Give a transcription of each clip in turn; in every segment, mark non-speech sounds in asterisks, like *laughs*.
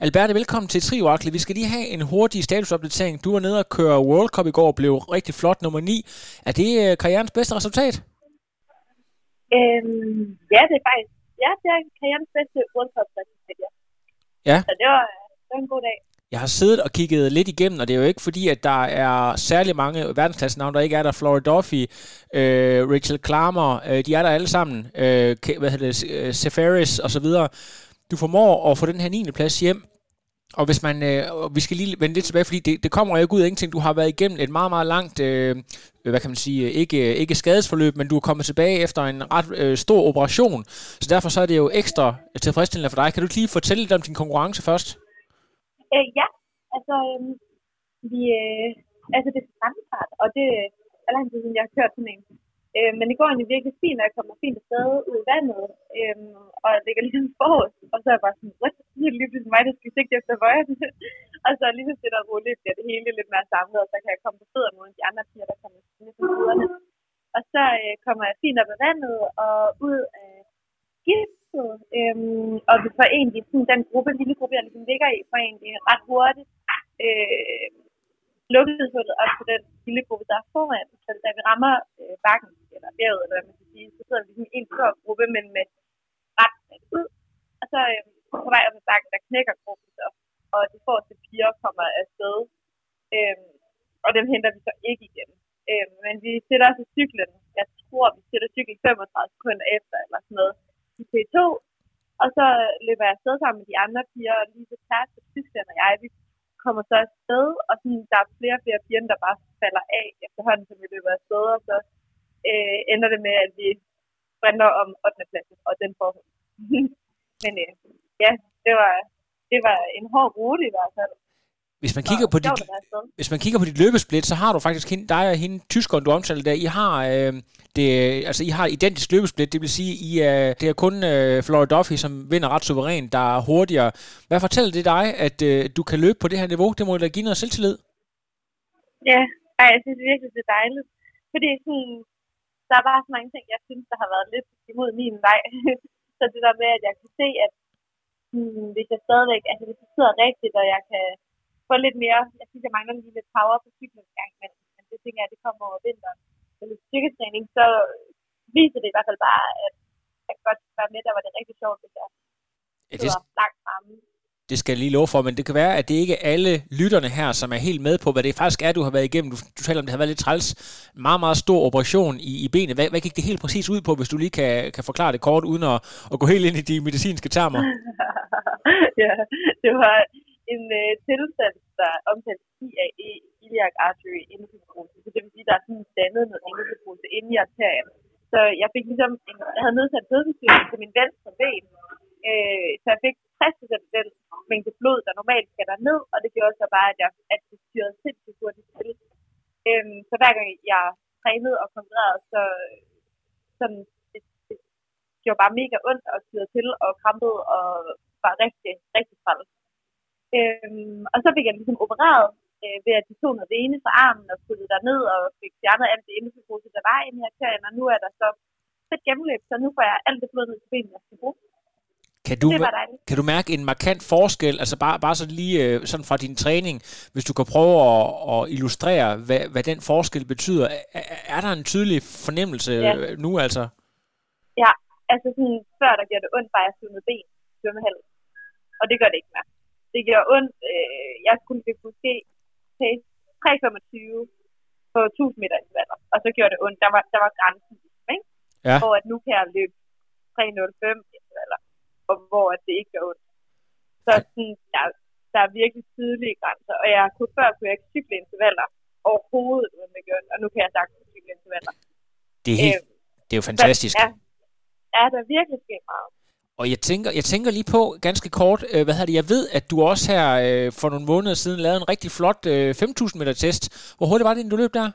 Alberte, velkommen til Trioakle. Vi skal lige have en hurtig statusopdatering. Du var nede og køre World Cup i går og blev rigtig flot nummer 9. Er det øh, karrierens bedste resultat? Øhm, ja, det er faktisk ja, det er karrierens bedste World Cup resultat, ja. Ja. Så det var, det var en god dag. Jeg har siddet og kigget lidt igennem, og det er jo ikke fordi, at der er særlig mange verdensklassenavne, der ikke er der. Flora Duffy, øh, Rachel Klammer, øh, de er der alle sammen. Øh, hvad hedder det, øh, Seferis og så videre. Du formår at få den her 9. plads hjem. Og hvis man, øh, vi skal lige vende lidt tilbage, fordi det, det kommer jo ikke ud af ingenting. Du har været igennem et meget, meget langt, øh, hvad kan man sige, øh, ikke, øh, ikke skadesforløb, men du er kommet tilbage efter en ret øh, stor operation. Så derfor så er det jo ekstra tilfredsstillende for dig. Kan du lige fortælle lidt om din konkurrence først? Øh, ja, altså, øh, vi, øh, altså det er standard, og det er lang tid siden, jeg har kørt sådan en. Øh, men det går egentlig virkelig fint, og jeg kommer fint afsted ud i vandet, øh, og jeg ligger ligesom forrest, og så er jeg bare sådan, what? Det er det lige pludselig mig, der skal sigte efter vøjen. *laughs* og så lige så stille og roligt bliver det hele lidt mere samlet, og så kan jeg komme på fødder mod de andre piger, der kommer ned på. Og så øh, kommer jeg fint op af vandet og ud af skibet, øh, og vi får egentlig sådan, den gruppe, lille gruppe, jeg ligesom ligger i, får egentlig ret hurtigt øh, lukket hullet op på den lille gruppe, der er foran. Så da vi rammer øh, bakken, eller bjerget, eller hvad man skal sige, så sidder vi ligesom en stor gruppe, men med ret ud. Og så øh, på vej op ad bakken, der knækker gruppen så, og de forreste piger kommer afsted. Øh, og dem henter vi så ikke igen. Øh, men vi sætter os i cyklen. Jeg tror, vi sætter cyklen 35 sekunder efter, eller sådan noget, i P2. Og så løber jeg afsted sammen med de andre piger, og lige så tært på Tyskland og jeg, vi kommer så afsted, og sådan, der er flere og flere piger, der bare falder af efterhånden, som vi løber afsted, og så øh, ender det med, at vi sprinter om 8. pladsen, og den får *laughs* Men øh, ja, det var, det var en hård rute i hvert fald. Hvis man, kigger på dit, hvis man kigger på dit løbesplit, så har du faktisk hende, dig og hende tyskeren, du omtalte der. I har, øh, det, altså, I har identisk løbesplit, det vil sige, I, øh, det er kun øh, Flora Duffy, som vinder ret suverænt, der er hurtigere. Hvad fortæller det dig, at øh, du kan løbe på det her niveau? Det må da give noget selvtillid. Ja, jeg synes virkelig, det er dejligt. Fordi sådan, der er bare så mange ting, jeg synes, der har været lidt imod min vej. *laughs* så det der med, at jeg kan se, at hmm, hvis jeg stadigvæk, altså hvis det sidder rigtigt, og jeg kan få lidt mere, jeg synes, jeg mangler lige lidt power på cyklen gang, men, men det tænker jeg, det kommer over vinteren. Så lidt styrketræning, så viser det i hvert fald bare, at jeg godt være med, der var det rigtig sjovt, hvis jeg ja, det... langt fremme. Det skal jeg lige love for, men det kan være, at det ikke er alle lytterne her, som er helt med på, hvad det faktisk er, du har været igennem. Du, du taler om, det har været lidt træls. Meget, meget stor operation i, i benet. Hvad, hvad gik det helt præcis ud på, hvis du lige kan, kan forklare det kort, uden at, at gå helt ind i de medicinske termer? *laughs* ja, det var en øh, tilstand, der omtalt IAE, iliac artery infibrose. Så det vil sige, at der er sådan dannet noget infibrose inde i arterien. Så jeg fik ligesom, en, jeg havde nedsat blodforstyrrelse til min venstre ben, øh, så jeg fik 60 af den mængde blod, der normalt skal der ned, og det gjorde så bare, at, jeg, at det styrede sindssygt hurtigt til. Øhm, så hver gang jeg trænede og konkurrerede, så sådan, det, det gjorde bare mega ondt og styrede til og krampede og var rigtig, rigtig træls. Øhm, og så fik jeg ligesom opereret øh, ved, at de tog noget vene fra armen og puttede der ned og fik fjernet alt det indefibrose, der var inde i arterien, og nu er der så fedt gennemløb, så nu får jeg alt det blod ned til benene, jeg skal bruge. Kan du, kan du mærke en markant forskel, altså bare, bare så lige øh, sådan fra din træning, hvis du kan prøve at, at illustrere, hvad, hvad den forskel betyder? Er, er der en tydelig fornemmelse ja. nu altså? Ja, altså sådan, før der gjorde det ondt, bare jeg svømmede ben svømmehal. Og det gør det ikke mere. Det gør ondt. Øh, jeg skulle fik måske pace 3,25 på 1000 meter intervaller, og så gjorde det ondt. Der var, der var grænsen, ikke? Ja. Hvor at nu kan jeg løbe 3,05 intervaller og hvor det ikke gør ondt. Så sådan, der, der er virkelig tydelige grænser, og jeg kunne før kunne jeg ikke cykle intervaller overhovedet, uden det gør og nu kan jeg sagtens cykle intervaller. Det er, helt, øh, det er jo fantastisk. Ja, ja, der er virkelig sket meget. Og jeg tænker, jeg tænker lige på, ganske kort, øh, hvad hedder det, jeg ved, at du også her øh, for nogle måneder siden lavede en rigtig flot øh, 5.000 meter test. Hvor hurtigt var det, du løb der?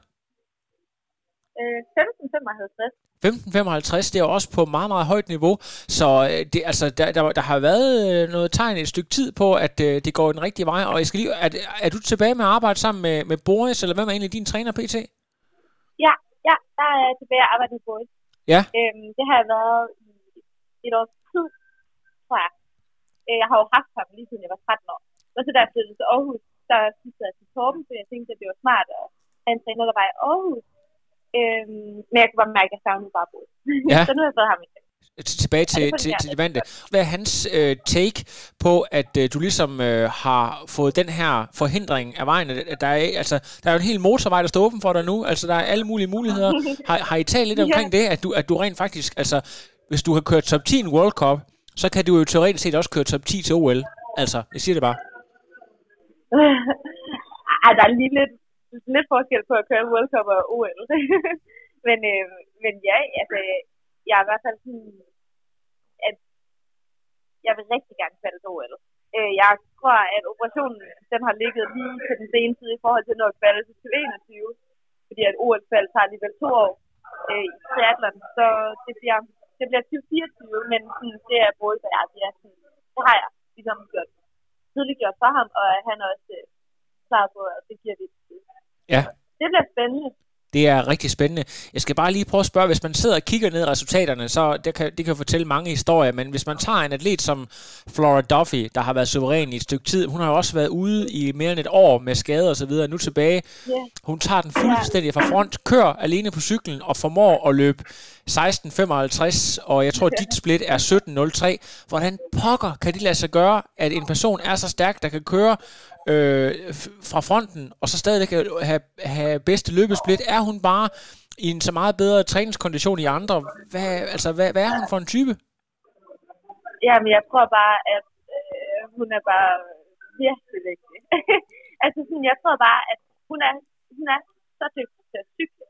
Øh, 15.55. 15.55, det er også på meget, meget højt niveau. Så øh, det, altså, der, der, der har været øh, noget tegn et stykke tid på, at øh, det går den rigtige vej. Og jeg skal lige, er, er du tilbage med at arbejde sammen med, med Boris, eller hvem er egentlig din træner, PT? Ja, ja, der er tilbage at arbejde med Boris. Ja. Øhm, det har jeg været i et års tid, tror jeg. Øh, Jeg har jo haft ham lige siden jeg var 13 år. Og så da jeg flyttede til Aarhus, der skiftede jeg til Torben, for jeg tænkte, at det var smart at have en træner, der var i Aarhus. Øhm, men jeg kunne bare mærke, at jeg savnede bare Boris. Ja. *laughs* så nu har jeg fået ham i. T- Tilbage til, Ja, det til, det til gerne. de vante. Hvad er hans øh, take på, at øh, du ligesom øh, har fået den her forhindring af vejen? At- der, er, altså, der er jo en hel motorvej, der står åben for dig nu. Altså, der er alle mulige muligheder. *laughs* Har, har I talt lidt Ja. omkring det, at du, at du rent faktisk, altså, hvis du har kørt top 10 i en World Cup, så kan du jo teoretisk set også køre top 10 til OL. Altså, jeg siger det bare. *laughs* Ej, der er lige lidt, lidt forskel på at køre World Cup og OL. *laughs* men, øh, men ja, altså, jeg er i hvert fald sådan, at jeg vil rigtig gerne falde til OL. Øh, jeg tror, at operationen den har ligget lige til den sene tid i forhold til, når jeg falder til 21. Fordi at OL-fald tager alligevel to år øh, i triathlon. Så det bliver, det bliver 2024, men sådan, det er både for jeg, det, er sådan, det har jeg ligesom gjort tydeligt gjort for ham, og han er også øh, klar på, at det giver det. Ja. Det bliver spændende. Det er rigtig spændende. Jeg skal bare lige prøve at spørge, hvis man sidder og kigger ned i resultaterne, så det kan, det kan fortælle mange historier, men hvis man tager en atlet som Flora Duffy, der har været suveræn i et stykke tid, hun har jo også været ude i mere end et år med skader og så videre, nu tilbage. Hun tager den fuldstændig fra front, kører alene på cyklen og formår at løbe 16.55, og jeg tror, at dit split er 17.03. Hvordan pokker kan det lade sig gøre, at en person er så stærk, der kan køre øh, fra fronten, og så stadigvæk have, have bedste løbesplit? Er hun bare i en så meget bedre træningskondition i andre? Hvad, altså, hvad, hvad er hun for en type? Jamen, jeg tror bare, at øh, hun er bare virkelig vigtig. *laughs* altså, sådan, jeg tror bare, at hun er, hun er så dygtig til at cykle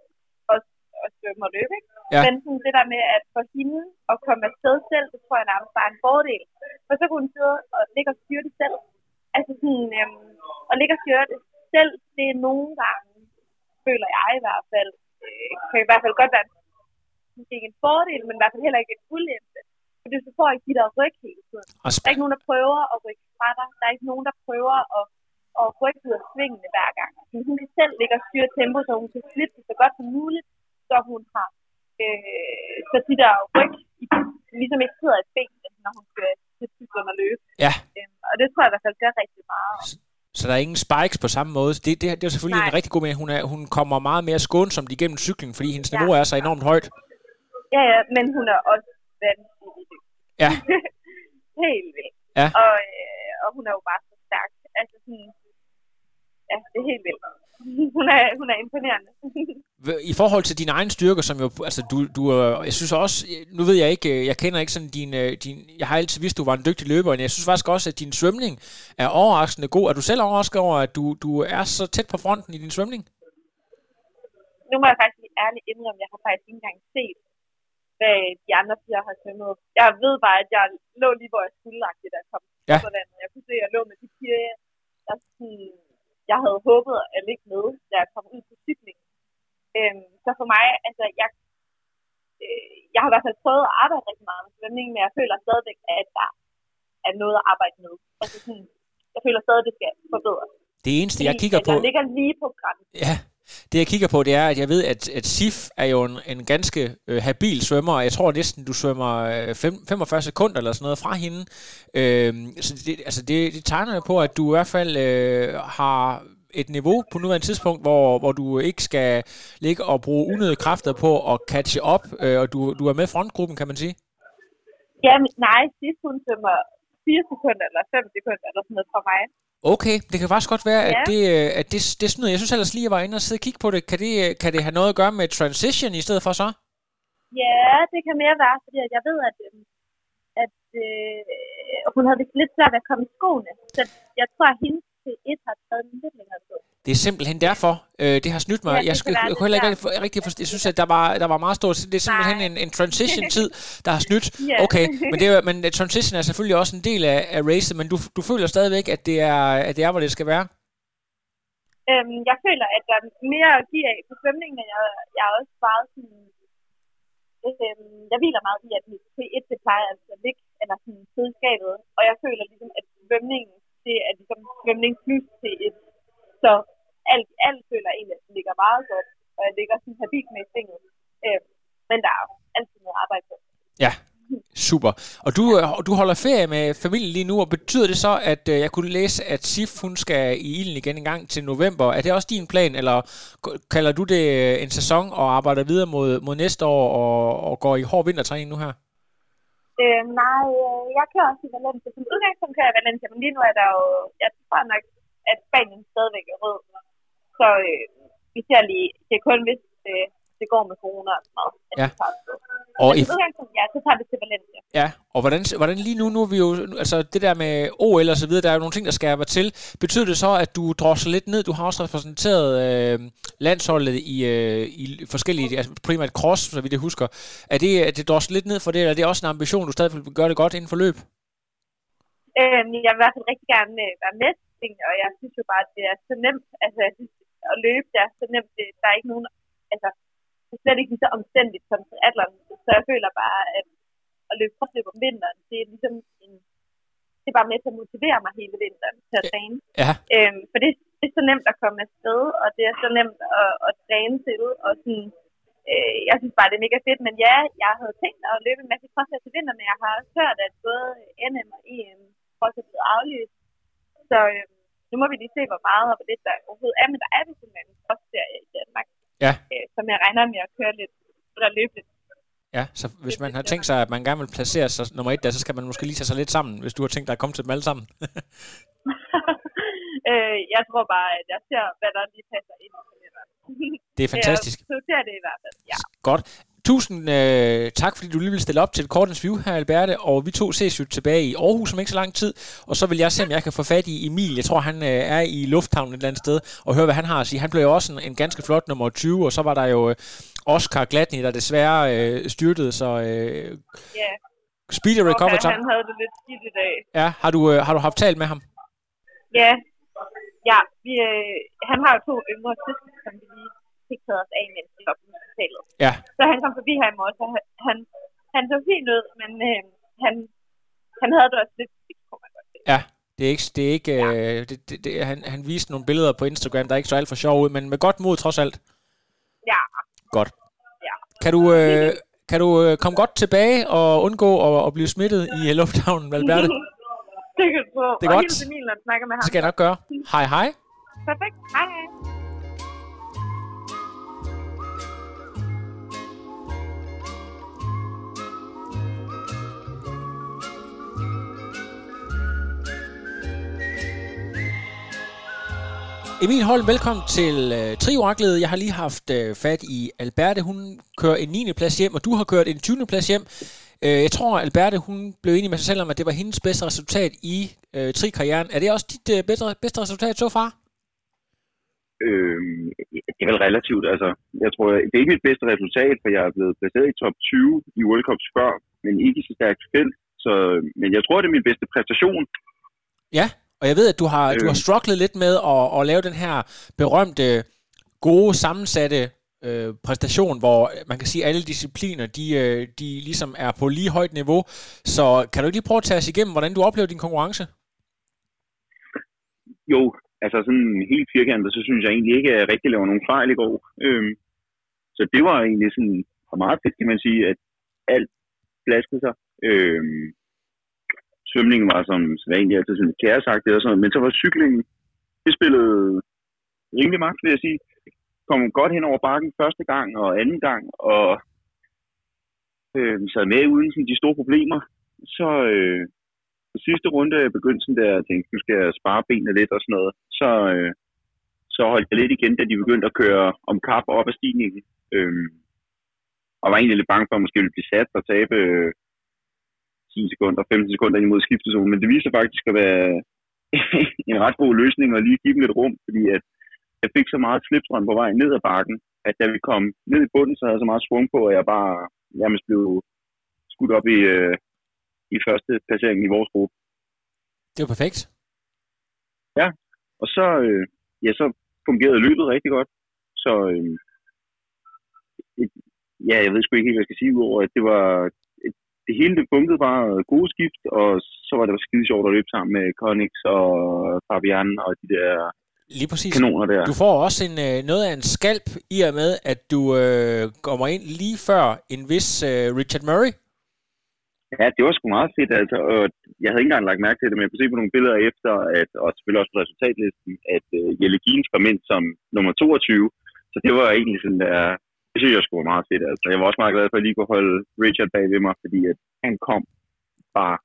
og, og svømme og løbe. Ikke? Ja. Men sådan, det der med, at for hende at komme afsted selv, det tror jeg nærmest bare er en fordel. For så kunne hun sidde og ligge og styre det selv. Altså sådan, øhm, at ligge og styre det selv, det er nogle gange, føler jeg i hvert fald, øh, kan i hvert fald godt være måske ikke en fordel, men i hvert fald heller ikke en ulempe. Fordi du får ikke de der ryg hele tiden. Og Der er ikke nogen, der prøver at rykke fra dig. Der er ikke nogen, der prøver at, at rykke ud af svingene hver gang. Men hun kan selv ligge og styre tempo, så hun kan slippe det så godt som muligt, så hun har øh, så de der ryg i, ligesom ikke sidder i benene, når hun skal til cyklen og løbe. Ja. Øhm, og det tror jeg i hvert fald gør rigtig meget. Så der er ingen spikes på samme måde. Det, det, det er selvfølgelig Nej. en rigtig god med. Hun, er, hun kommer meget mere skånsomt igennem cykling, fordi hendes Ja. niveau er så enormt højt. Ja, ja, men hun er også vanvittig. Ja. *laughs* Helt vildt. Ja. Og, øh, og hun er jo bare så stærk. Altså sådan, ja, det er helt vildt. *laughs* Hun er, hun er imponerende. *laughs* I forhold til din egen styrke, som jo, altså du, du er- jeg synes også, nu ved jeg ikke, jeg kender ikke sådan din, øh, din, jeg har altid vidst, du var en dygtig løber, men jeg synes faktisk også, at din svømning er overraskende god. Er du selv overrasket over, at du, du er så tæt på fronten i din svømning? nu må jeg faktisk lige ærligt indrømme, jeg har faktisk ikke engang set, hvad de andre fire har svømmet. Jeg ved bare, at jeg lå lige, hvor jeg skulle lagt det, der kom Ja. på vandet. Jeg kunne se, at jeg lå med de piger, der sådan, jeg havde håbet at ligge med, da jeg kom ud på cyklingen. Øhm, så for mig, altså, jeg, øh, jeg har i hvert fald prøvet at arbejde rigtig meget med svømning, men jeg føler stadigvæk, at der er noget at arbejde med. Altså sådan, jeg føler stadig, at det skal forbedres. Det eneste, jeg Fordi, kigger at på... Jeg ligger lige på grænsen. Ja, det jeg kigger på, det er, at jeg ved, at, at Sif er jo en, en ganske øh, habil svømmer, og jeg tror næsten, du svømmer øh, fem, 45 sekunder eller sådan noget fra hende. Øh, så det, altså det, det tegner jo på, at du i hvert fald øh, har et niveau på nuværende tidspunkt, hvor, hvor du ikke skal ligge og bruge unødige kræfter på at catche op, øh, og du, du er med frontgruppen, kan man sige. Jamen, nej, Sif hun svømmer 4 sekunder eller 5 sekunder eller sådan noget fra mig. Okay, det kan faktisk godt være, at, Ja. det, øh, at det, det snyder. Jeg synes ellers lige, jeg var inde og sidde og kigge på det. Kan det, øh, kan det have noget at gøre med transition i stedet for så? Ja, det kan mere være, fordi at jeg ved, at, øhm, at øh, hun havde lidt svært ved at komme i skoene. Så jeg tror, at hendes til 1 har taget lidt længere tid. Det er simpelthen derfor, øh, det har snydt mig. Ja, jeg, skulle, jeg kunne heller ikke svært. rigtig, forstå. Jeg synes, at der var, der var meget stort. Det er simpelthen Nej. en, en transition-tid, der har snydt. *laughs* Ja. Okay, men, det er, men øh, transition er selvfølgelig også en del af, af racet, men du, du føler stadigvæk, at det, er, at det er, hvor det skal være? Øhm, jeg føler, at der er mere at give af på svømningen, og jeg, jeg er også meget sådan... Øhm, jeg hviler meget i, at mit P1 det plejer altså at ligge, eller sådan sidde skabet, og jeg føler ligesom, at svømningen, svømning plus P1. Så alt, alt føler egentlig, at det ligger meget godt, og jeg ligger sådan habilt med i sengen. Øh, men der er altid noget arbejde på. Ja, super. Og du, øh, du holder ferie med familien lige nu, og betyder det så, at øh, jeg kunne læse, at Sif hun skal i ilden igen en gang til november? Er det også din plan, eller kalder du det øh, en sæson og arbejder videre mod, mod næste år og, og går i hård vintertræning nu her? Øh, nej, øh, jeg kører også i Valencia. Som udgangspunkt kører jeg i Valencia, men lige nu er der jo, jeg tror nok, at Spanien stadigvæk er rød. Så øh, vi ser lige, det er kun hvis øh, det går med corona og sådan noget, Ja. vi. Og i, som udgangspunkt, ja, så tager vi til Valencia. ja, og hvordan, hvordan lige nu, nu er vi jo, altså det der med OL og så videre, der er jo nogle ting, der skærper til. Betyder det så, at du drosser lidt ned? Du har også repræsenteret øh, landsholdet i, øh, i forskellige, altså primært cross, så vidt jeg husker. Er det, er det drosser lidt ned for det, eller er det også en ambition, du stadig vil gøre det godt inden for løb? Øh, jeg vil i hvert fald rigtig gerne øh, være med til og jeg synes jo bare, at det er så nemt. Altså, jeg synes, at løbe, det er så nemt. Det, der er ikke nogen, altså, det er slet ikke lige så omstændigt som triathlon. Så jeg føler bare, at at løbe krossløb om vinteren, det er ligesom en, det er bare med til at motivere mig hele vinteren til at træne. Ja, Øhm, for det, det er så nemt at komme afsted, og det er så nemt at, at træne til, og sådan, øh, jeg synes bare, det er mega fedt, men ja, jeg havde tænkt at løbe en masse crosser til vinter, men jeg har også hørt, at både NM og EM også er blevet aflyst, så øh, nu må vi lige se, hvor meget og hvor lidt der overhovedet er, men der er vist en anden cross-serie i Danmark, Ja. øh, som jeg regner med at køre lidt, eller løbe lidt. ja, så hvis man har tænkt sig, at man gerne vil placere sig nummer et der, så skal man måske lige tage sig lidt sammen, hvis du har tænkt dig at komme til dem alle sammen. *laughs* øh, jeg tror bare, at jeg ser, hvad der lige passer ind. i. Det er *laughs* fantastisk. Jeg prioriterer det i hvert fald, ja. Godt. Tusind øh, tak, fordi du lige vil stille op til et kort interview her, Alberte, og vi to ses jo tilbage i Aarhus om ikke så lang tid, og så vil jeg se, om jeg kan få fat i Emil. Jeg tror, han øh, er i lufthavnen et eller andet sted, og høre, hvad han har at sige. Han blev jo også en, en ganske flot nummer 20, og så var der jo øh, Oscar Gladney, der desværre øh, styrtede, så øh, ja. speedy recover Okay, time. han havde det lidt skidt i dag. Ja, har du, øh, har du haft talt med ham? Ja, ja vi, øh, han har jo to yngre søstre, som vi lige fik taget os af, mens vi var på hospitalet. Ja. Så han kom forbi her i morges, og han, han, han så fint ud, men øh, han, han havde det også lidt skidt, kunne man godt sige. Ja, det er ikke, det er ikke øh, det, det, det, han, han viste nogle billeder på Instagram, der er ikke så alt for sjov ud, men med godt mod trods alt. Ja, Godt. Ja. Kan du, øh, kan du øh, komme godt tilbage og undgå at, at blive smittet i øh, lufthavnen, Alberte? *laughs* det kan du. Det er og godt. Emil, når du snakker med ham. Det skal jeg nok gøre. Hej hej. Perfekt. Hej, hej. Emil Holm, velkommen til øh, Trioraklet. Jeg har lige haft øh, fat i Alberte. Hun kører en 9. plads hjem, og du har kørt en 20. plads hjem. Øh, jeg tror, Alberte hun blev enig med sig selv om, at det var hendes bedste resultat i øh, tri-karrieren. Er det også dit øh, bedste, bedste resultat så far? Øh, det er vel relativt. Altså, jeg tror, det er ikke mit bedste resultat, for jeg er blevet placeret i top 20 i World Cup før, men ikke i så stærkt felt. Så, men jeg tror, det er min bedste præstation. Ja, og jeg ved, at du har, du har Øh. strugglet lidt med at, at lave den her berømte, gode, sammensatte øh, præstation, hvor man kan sige, at alle discipliner, de, øh, de ligesom er på lige højt niveau. Så kan du lige prøve at tage os igennem, hvordan du oplever din konkurrence? Jo, altså sådan helt firkantet, så synes jeg egentlig ikke, at jeg rigtig laver nogen fejl i går. Øhm, så det var egentlig sådan meget fedt, kan man sige, at alt flaskede sig. Øhm, svømningen var som vanligt altid sådan altså kæresagtigt og sådan noget, men så var cyklingen, det spillede rimelig magt, vil jeg sige. Kom godt hen over bakken første gang og anden gang, og øh, sad med uden sådan, de store problemer. Så øh, på sidste runde jeg begyndte sådan der at tænke, nu skal jeg spare benene lidt og sådan noget. Så, øh, så holdt jeg lidt igen, da de begyndte at køre om kap op ad stigningen. Øh, og var egentlig lidt bange for, at måske ville blive sat og tabe øh, 10 sekunder, 15 sekunder ind imod skiftezonen. Men det viste sig faktisk at være *laughs* en ret god løsning at lige give dem lidt rum, fordi at jeg fik så meget slipstrøm på vej ned ad bakken, at da vi kom ned i bunden, så havde jeg så meget svung på, at jeg bare nærmest blev skudt op i, øh, i første placering i vores gruppe. Det var perfekt. Ja, og så, øh, ja, så fungerede løbet rigtig godt. Så øh, et, ja, jeg ved sgu ikke helt, hvad jeg skal sige, udover at det var det hele det funkede bare gode skift, og så var det skide sjovt at løbe sammen med Konix og Fabian og de der Lige præcis. kanoner der. Du får også en, øh, noget af en skalp i og med, at du øh, kommer ind lige før en vis øh, Richard Murray. Ja, det var sgu meget fedt, altså, og jeg havde ikke engang lagt mærke til det, men jeg kunne se på nogle billeder efter, at, og selvfølgelig også på resultatlisten, at uh, Jelle Gins kom ind som nummer 22, så det var egentlig sådan der, det synes jeg skulle meget fedt, altså. Jeg var også meget glad for, at jeg lige kunne holde Richard bag ved mig, fordi at han kom bare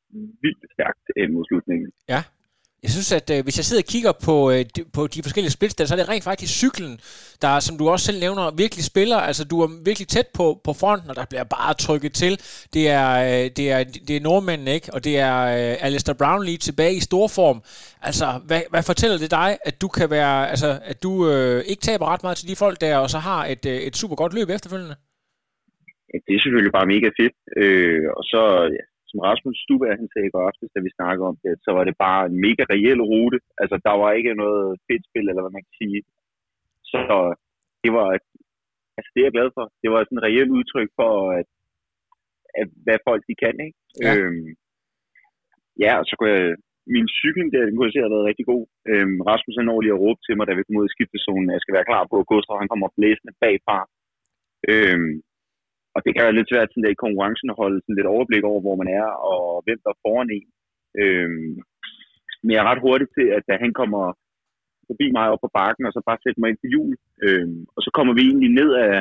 vildt stærkt ind mod slutningen. Ja. Jeg synes, at øh, hvis jeg sidder og kigger på, øh, de, på de forskellige spilsteder, så er det rent faktisk cyklen, der, som du også selv nævner, virkelig spiller. Altså, du er virkelig tæt på, på fronten, og der bliver bare trykket til. Det er, øh, det er, det er nordmændene, ikke? Og det er øh, Alistair Brownlee tilbage i stor form. Altså, hvad, hvad fortæller det dig, at du kan være, altså, at du øh, ikke taber ret meget til de folk der, og så har et, øh, et super godt løb efterfølgende? Det er selvfølgelig bare mega fedt, øh, og så, ja, som Rasmus Stuberg, han sagde i går aftes, da vi snakkede om det, så var det bare en mega reel rute. Altså, der var ikke noget fedt spil, eller hvad man kan sige. Så det var, altså det er jeg glad for. Det var sådan et reelt udtryk for, at, at hvad folk de kan, ikke? Ja. Øhm, ja, og så kunne jeg, min cykling der, den kunne jeg se, har været rigtig god. Øhm, Rasmus han når lige at råbe til mig, da vi kom ud i skiftezonen, at jeg skal være klar på, at Gustav han kommer blæsende bagfra. Øhm, og det kan være lidt svært sådan der, i konkurrencen at holde sådan lidt overblik over, hvor man er, og hvem der er foran en. Øhm, men jeg er ret hurtig til, at da han kommer forbi mig op på bakken, og så bare sætter mig ind på hjul. Øhm, og så kommer vi egentlig ned af,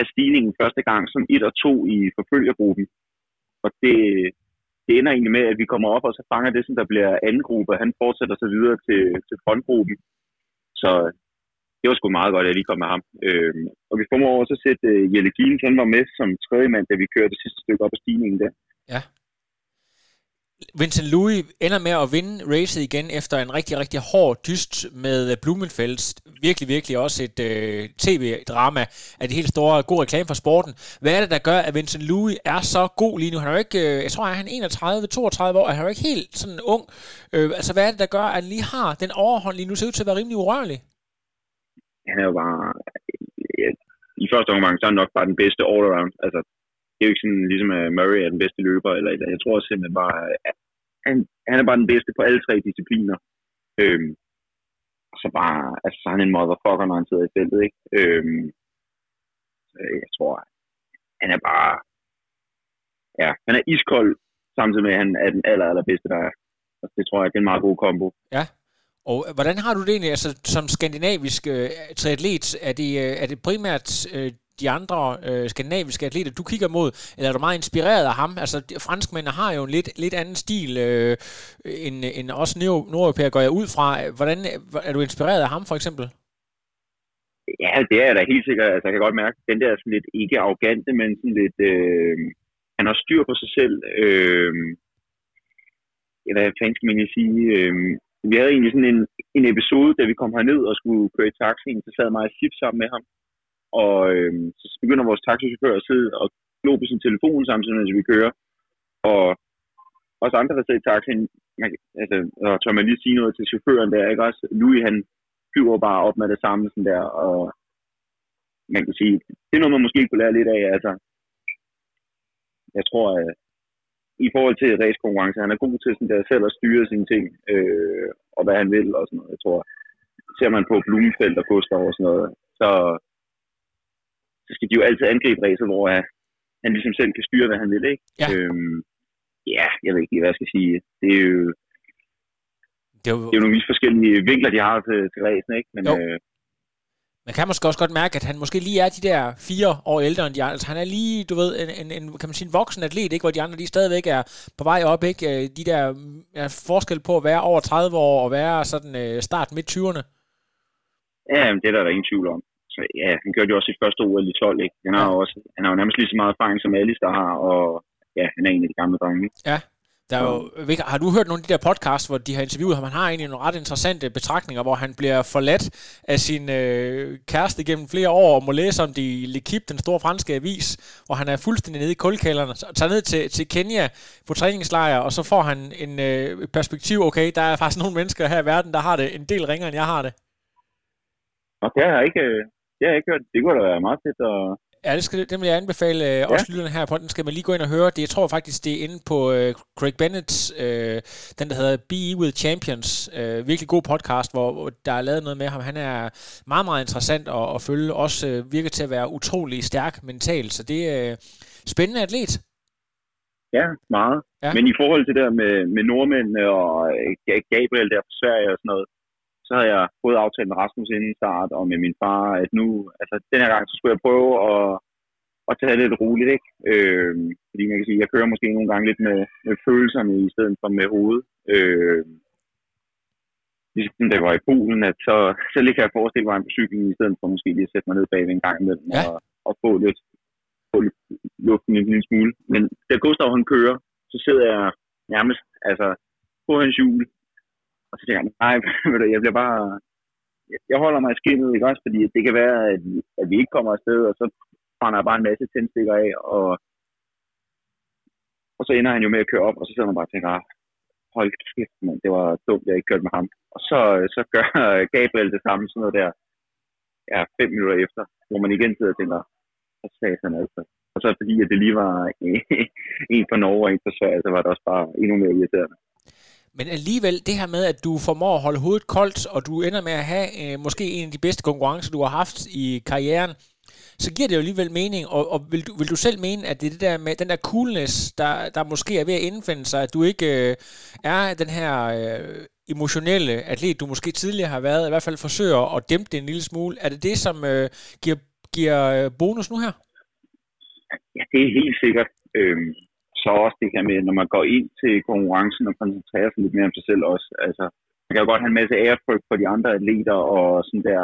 af stigningen første gang som et og to i forfølgergruppen. Og det, det ender egentlig med, at vi kommer op, og så fanger det, som der bliver anden gruppe, og han fortsætter så videre til, til frontgruppen. Så det var sgu meget godt, at jeg lige kom med ham. Øhm, øh, og vi formår også at sætte uh, Jelle Gines, han var med som tredje mand, da vi kørte det sidste stykke op ad stigningen der. Ja. Vincent Louis ender med at vinde racet igen efter en rigtig, rigtig hård dyst med øh, Blumenfeldt. Virkelig, virkelig også et øh, tv-drama af det helt store, god reklame for sporten. Hvad er det, der gør, at Vincent Louis er så god lige nu? Han er jo ikke, øh, jeg tror, han er 31-32 år, han er jo ikke helt sådan ung. Øh, altså, hvad er det, der gør, at han lige har den overhånd lige nu? Ser ud til at være rimelig urørlig. Han er jo bare... Øh, ja, I første omgang, så er han nok bare den bedste all-around. Altså, det er jo ikke sådan, ligesom at Murray er den bedste løber, eller, eller jeg tror simpelthen bare, øh, at han, han er bare den bedste på alle tre discipliner. Øhm, så bare, altså så er han en motherfucker, når han sidder i feltet, ikke? Øhm, jeg tror, han er bare, ja, han er iskold, samtidig med, at han er den aller, allerbedste, der er. Altså, det tror jeg, det er en meget god kombo. Ja. Og hvordan har du det egentlig, altså som skandinavisk øh, triatlet, er det, øh, er det primært øh, de andre øh, skandinaviske atleter, du kigger mod, eller er du meget inspireret af ham? Altså, de, franskmændene har jo en lidt, lidt anden stil, øh, end, end os nordeuropæer går jeg ud fra. Hvordan øh, er du inspireret af ham, for eksempel? Ja, det er jeg da helt sikkert. Altså, jeg kan godt mærke, den der sådan lidt ikke arrogante, men sådan lidt, øh, han har styr på sig selv. Øh, hvad fanden skal man sige? Øh, vi havde egentlig sådan en, en episode, da vi kom herned og skulle køre i taxien, så sad mig og Sif sammen med ham. Og øh, så begynder vores taxichauffør at sidde og glo på sin telefon samtidig, mens vi kører. Og også andre, der sidder i taxien, man, altså, og tør man lige sige noget til chaufføren der, ikke også? Louis, han flyver bare op med det samme sådan der, og man kan sige, det er noget, man måske kunne lære lidt af, altså. Jeg tror, at i forhold til racekonkurrence, han er god til sådan der selv at styre sine ting, øh, og hvad han vil og sådan noget. Jeg tror, ser man på Blumenfeldt og Gustav og sådan noget, så, så skal de jo altid angribe racet, hvor uh, han ligesom selv kan styre, hvad han vil, ikke? Ja. Øhm, ja, jeg ved ikke, hvad jeg skal sige. Det er jo, Det er jo, det er jo nogle vis forskellige vinkler, de har til, til racen, ikke? Men Jo. øh, man kan måske også godt mærke, at han måske lige er de der fire år ældre end de andre. Altså, han er lige, du ved, en, en, en, kan man sige, en voksen atlet, ikke? hvor de andre de stadigvæk er på vej op. Ikke? Øh, De der er forskel på at være over 30 år og være sådan øh, start midt 20'erne. ja, men det er der, der er ingen tvivl om. Så ja, han gjorde jo også sit første OL i 12, ikke? Han har, jo også, han har jo nærmest lige så meget erfaring som Alice, der har, og ja, han er en af de gamle drenge? Ja. Der er jo, har du hørt nogle af de der podcasts, hvor de har interviewet ham? Han har egentlig nogle ret interessante betragtninger, hvor han bliver forladt af sin øh, kæreste gennem flere år, og må læse om det i L'Equipe, den store franske avis, hvor han er fuldstændig nede i kulkælderen, og tager ned til, til Kenya på træningslejr, og så får han en øh, perspektiv, okay, der er faktisk nogle mennesker her i verden, der har det en del ringere, end jeg har det. Og det har jeg ikke, det har jeg ikke hørt. Det kunne da være meget fedt at, Ja, det, skal, det vil jeg anbefale øh, ja. også lytterne her på. Den skal man lige gå ind og høre. Det, jeg tror faktisk, det er inde på øh, Craig Bennett's, øh, den der hedder Be With Champions. Øh, virkelig god podcast, hvor, hvor der er lavet noget med ham. Han er meget, meget interessant at, at følge. Også øh, virker til at være utrolig stærk mentalt. Så det er øh, spændende atlet. Ja, meget. Ja. Men i forhold til det der med, med nordmændene og øh, Gabriel der fra Sverige og sådan noget, så havde jeg både aftalt med Rasmus inden start og med min far, at nu, altså den her gang, så skulle jeg prøve at, at tage det lidt roligt, ikke? Øh, fordi man kan sige, jeg kører måske nogle gange lidt med, med følelserne i stedet for med hovedet. Øh, ligesom det var i Polen, at så, så lige kan jeg forestille mig på cyklen, i stedet for måske lige at sætte mig ned bagved en gang imellem ja. og, og få lidt, få luften en lille smule. Men da Gustav han kører, så sidder jeg nærmest altså, på hans hjul og så tænker jeg, nej, *laughs* jeg bliver bare... Jeg holder mig i skinnet, ikke også? Fordi det kan være, at, at vi ikke kommer afsted, og så brænder jeg bare en masse tændstikker af, og, og så ender han jo med at køre op, og så sidder man bare og tænker, ah, hold kæft, man, det var dumt, jeg ikke kørte med ham. Og så, så gør *laughs* Gabriel det samme, sådan noget der, ja, fem minutter efter, hvor man igen sidder og tænker, hvad sagde han altså? Og så fordi, at det lige var *laughs* en fra Norge og en fra Sverige, så var det også bare endnu mere irriterende. Men alligevel, det her med, at du formår at holde hovedet koldt, og du ender med at have øh, måske en af de bedste konkurrencer, du har haft i karrieren, så giver det jo alligevel mening. Og, og vil, du, vil du selv mene, at det er det der med den der coolness, der, der måske er ved at indfinde sig, at du ikke øh, er den her øh, emotionelle atlet, du måske tidligere har været, i hvert fald forsøger at dæmpe det en lille smule. Er det det, som øh, giver, giver øh, bonus nu her? Ja, det er helt sikkert. Øhm, så også det her med, når man går ind til konkurrencen og koncentrerer sig lidt mere om sig selv også. Altså, man kan jo godt have en masse ærefrygt for de andre atleter og sådan der.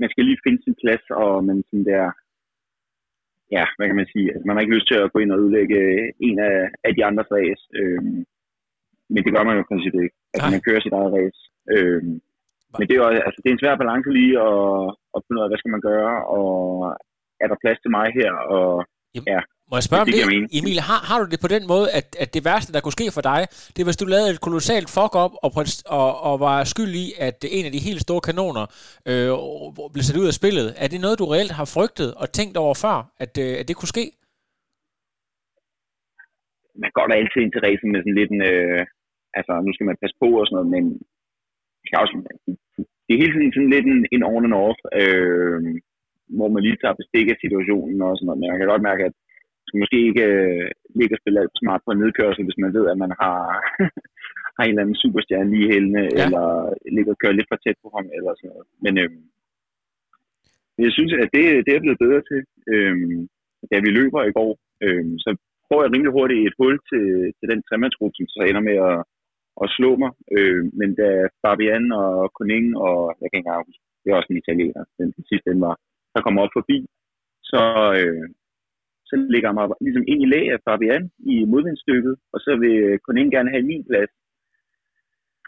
Man skal lige finde sin plads, og man sådan der, ja, hvad kan man sige, altså, man har ikke lyst til at gå ind og udlægge en af, af de andres race. Øhm, men det gør man jo i princippet ikke. Altså, man kører sit eget race. Øhm, men det er jo altså, det er en svær balance lige at, at finde ud af, hvad skal man gøre, og er der plads til mig her, og ja, må jeg spørge om det, det Emil, har, har du det på den måde, at, at det værste, der kunne ske for dig, det er, hvis du lavede et kolossalt fuck op og, og, og var skyld i, at en af de helt store kanoner øh, blev sat ud af spillet. Er det noget, du reelt har frygtet og tænkt over før, at, øh, at det kunne ske? Man går da altid ind til racen med sådan lidt en, øh, altså nu skal man passe på og sådan noget, men også, det er hele tiden sådan lidt en, en on and off, øh, hvor man lige tager bestik af situationen og sådan noget, men jeg kan godt mærke, at skal måske ikke øh, ligge og spille alt smart på en nedkørsel, hvis man ved, at man har, *laughs* har en eller anden superstjerne lige hældende, ja. eller ligger og kører lidt for tæt på ham, eller sådan noget. Men øh, jeg synes, at det, det er blevet bedre til. Øh, da vi løber i går, øh, så får jeg rimelig hurtigt et hul til, til den tremandsgruppe, som så ender med at, at slå mig. Øh, men da Fabian og Koning, og jeg kan ikke huske, det er også en italiener, den, den sidste den var, der kommer op forbi, så, øh, så lægger jeg mig ligesom ind i læ af Fabian i modvindstykket, og så vil ikke gerne have min plads.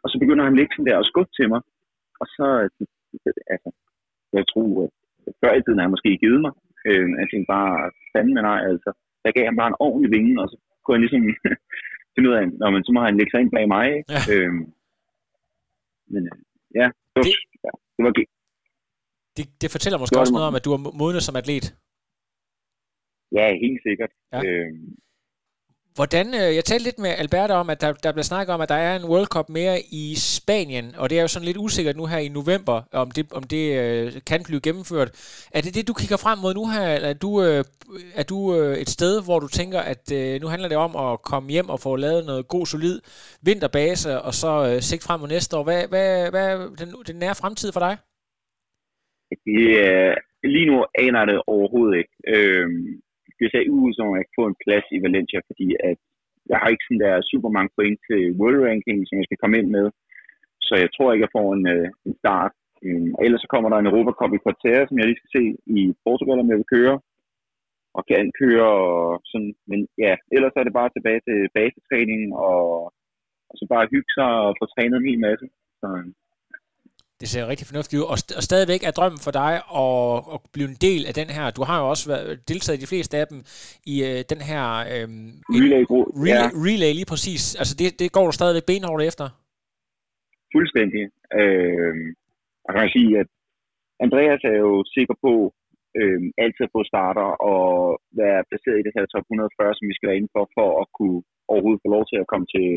Og så begynder han liksom der og skubbe til mig. Og så, altså, jeg tror, at før i tiden har han måske givet mig. Øh, jeg tænkte bare, fanden nej, altså. Der gav han bare en ordentlig vinge, og så kunne han ligesom *laughs* finde ud af, når man så må han lægge sig ind bag mig. Ja. Øh, men ja, det, det, ja, det var det, det fortæller måske det også noget om, at du er modnet som atlet. Ja, helt sikkert. Ja. Øhm. Hvordan, øh, jeg talte lidt med Albert om, at der, der bliver snakket om, at der er en World Cup mere i Spanien, og det er jo sådan lidt usikkert nu her i november, om det, om det øh, kan blive gennemført. Er det det, du kigger frem mod nu her, eller er du, øh, er du øh, et sted, hvor du tænker, at øh, nu handler det om at komme hjem og få lavet noget god, solid vinterbase, og så øh, sigte frem mod næste år? Hvad, hvad, hvad er den, den nære fremtid for dig? Det, øh, lige nu aner det overhovedet ikke. Øh, det ser ud som, at jeg uh, kan få en plads i Valencia, fordi at jeg har ikke sådan der super mange point til World Ranking, som jeg skal komme ind med. Så jeg tror ikke, jeg får en, øh, en start. Um, og ellers så kommer der en Europa Cup i Portera, som jeg lige skal se i Portugal, om jeg vil køre. og kan køre og sådan. Men ja, ellers er det bare tilbage til basetræning og, og så bare hygge sig og få trænet en hel masse. Så, øhm, det ser rigtig fornuftigt ud. Og, st- og stadigvæk er drømmen for dig at, at blive en del af den her. Du har jo også været, deltaget i de fleste af dem i uh, den her øh, relay, relay, ja. relay lige præcis. Altså det, det går du stadigvæk benhårdt efter? Fuldstændig. Øh, og kan man sige, at Andreas er jo sikker på øh, altid at få starter og være placeret i det her top 140, som vi skal være inde for, for at kunne overhovedet få lov til at komme til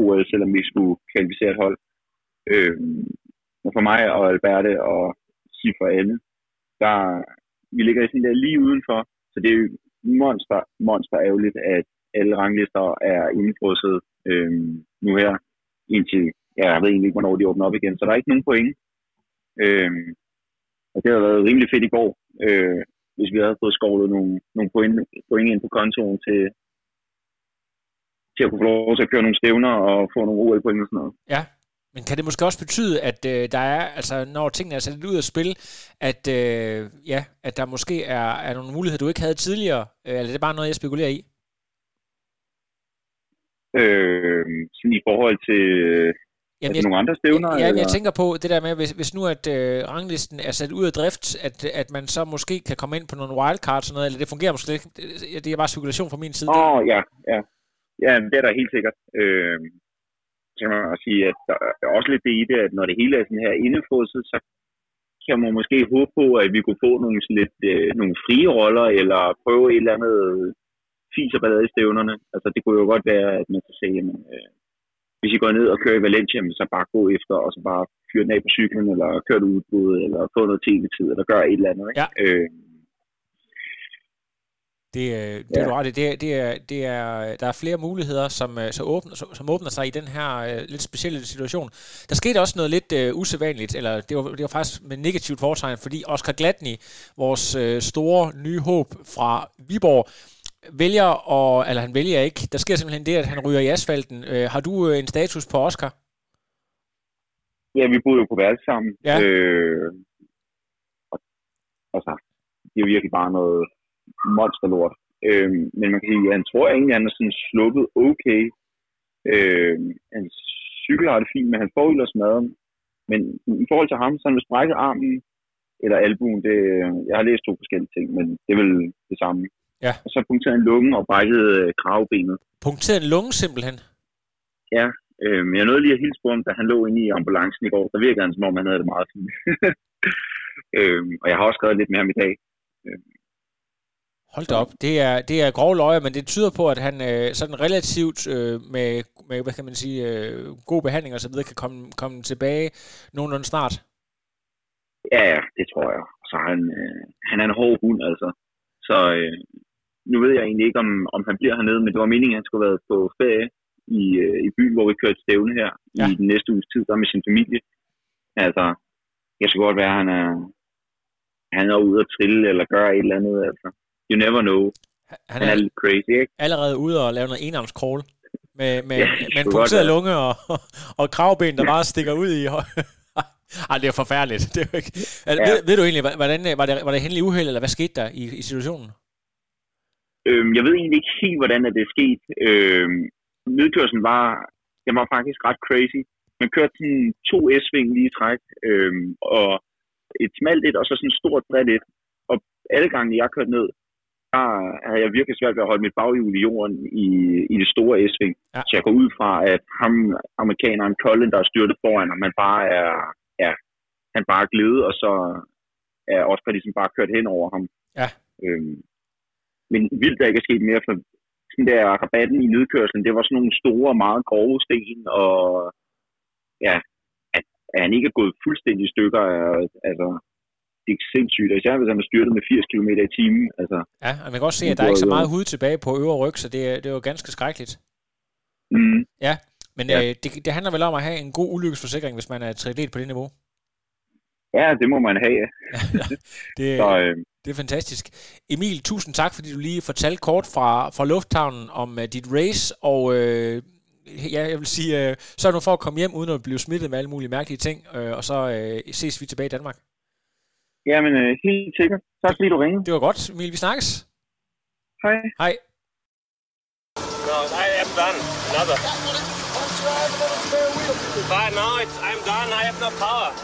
OL, selvom vi skulle kvalificere et hold. Øh, men for mig og Alberte og sige for alle, der, vi ligger sådan der lige udenfor, så det er jo monster, monster ærgerligt, at alle ranglister er indfrosset øh, nu her, indtil, ja, jeg ved egentlig ikke, hvornår de åbner op igen, så der er ikke nogen point. Øh, og det har været rimelig fedt i går, øh, hvis vi havde fået skovlet nogle, nogle point, point ind på kontoen til, til at kunne få lov til at køre nogle stævner og få nogle OL-point og sådan noget. Ja, men kan det måske også betyde, at øh, der er, altså når tingene er sat lidt ud af spil, at, øh, ja, at der måske er, er nogle muligheder, du ikke havde tidligere? Øh, eller er det bare noget, jeg spekulerer i? Øh, sådan i forhold til Jamen, jeg, nogle andre stævner? Ja, eller? jeg tænker på det der med, hvis, hvis nu at øh, ranglisten er sat ud af drift, at, at man så måske kan komme ind på nogle wildcards og noget, eller det fungerer måske ikke. Det, det er bare spekulation fra min side. Åh, oh, ja, ja. Ja, det er der helt sikkert. Øh, kan man også sige, at der er også lidt det i det, at når det hele er sådan her indefrosset, så kan man måske håbe på, at vi kunne få nogle, sådan lidt, øh, nogle frie roller, eller prøve et eller andet fis og ballade i stævnerne. Altså det kunne jo godt være, at man kan sige, jamen, øh, hvis I går ned og kører i Valencia, så bare gå efter, og så bare fyre den af på cyklen, eller køre det udbud, eller få noget tv-tid, eller gøre et eller andet. Ikke? Ja. Øh, det, øh, det ja. er du ret i. Det, det er, det er, der er flere muligheder, som, øh, så åbner, som åbner sig i den her uh, lidt specielle situation. Der skete også noget lidt uh, usædvanligt, eller det var, det var faktisk med negativt foretegn, fordi Oscar Gladney, vores uh, store nye håb fra Viborg, vælger, og, eller han vælger ikke, der sker simpelthen det, at han ryger i asfalten. Uh, har du uh, en status på Oscar? Ja, vi boede jo på værelse sammen. Ja. Øh, og, altså, det er virkelig bare noget monsterlort. Øh, men man kan sige, at han tror egentlig, at han er sådan sluppet okay. Øh, hans cykel har det fint, men han får ellers maden. Men i forhold til ham, så han vil sprække armen eller albuen. Det, jeg har læst to forskellige ting, men det er vel det samme. Ja. Og så punkterede han lungen og brækkede øh, kravbenet. Punkterede en lunge simpelthen? Ja, øh, men jeg nåede lige at hilse på ham, da han lå inde i ambulancen i går. Der virker han, som om han havde det meget fint. *laughs* øh, og jeg har også skrevet lidt med ham i dag. Øh, Hold da op. Det er, det er grove løjer, men det tyder på, at han øh, sådan relativt øh, med, med, hvad kan man sige, øh, god behandling og så videre, kan komme, komme tilbage nogenlunde snart. Ja, ja, det tror jeg. Så han, øh, han er en hård hund, altså. Så øh, nu ved jeg egentlig ikke, om, om han bliver hernede, men det var meningen, at han skulle have været på ferie i, øh, i byen, hvor vi kørte stævne her ja. i den næste uges tid, der med sin familie. Altså, jeg skal godt være, at han er, han er ude at trille eller gøre et eller andet, altså you never know. Han, han er, er lidt crazy, ikke? Allerede ude og lave noget enarmscrawl med, med, ja, med en punkteret lunge og, og kravben, der bare stikker ud i *laughs* Ej, det er forfærdeligt. Det er jo ikke... Altså, ja. ved, ved, du egentlig, hvordan, var det, var det hændeligt uheld, eller hvad skete der i, i situationen? Øhm, jeg ved egentlig ikke helt, hvordan det er sket. Øhm, nedkørselen var, den var faktisk ret crazy. Man kørte sådan to S-sving lige i træk, øhm, og et smalt et, og så sådan et stort bredt et. Og alle gange, jeg kørte ned, der havde jeg virkelig svært ved at holde mit baghjul i jorden i, i det store S-sving. Ja. Så jeg går ud fra, at ham, amerikaneren Colin, der er styrtet foran ham, han bare er, ja, han bare er glædet, og så er Oscar ligesom bare kørt hen over ham. Ja. Øhm, men vildt, der ikke er sket mere, for sådan der rabatten i nedkørslen, det var sådan nogle store, meget grove sten, og ja, at, at han ikke er gået fuldstændig i stykker, altså, er sindssygt, især hvis han er styrtet med 80 km i timen. Altså, ja, og man kan også se, at der er ikke så meget hud tilbage på øvre ryg, så det, er, det er jo ganske skrækkeligt. Mm. Ja, men ja. Øh, det, det handler vel om at have en god ulykkesforsikring, hvis man er triatlet på det niveau? Ja, det må man have. ja, *laughs* det, så, øh, det er fantastisk. Emil, tusind tak, fordi du lige fortalte kort fra, fra lufthavnen om uh, dit race, og uh, ja, jeg vil sige, uh, så er du for at komme hjem uden at blive smittet med alle mulige mærkelige ting, uh, og så uh, ses vi tilbage i Danmark. Jamen, øh, helt sikkert. Tak fordi du ringede. Det var godt, Emil. Vi snakkes. Hej. Hej. No, I am done. Another. But no, it's, I'm done. I have no power.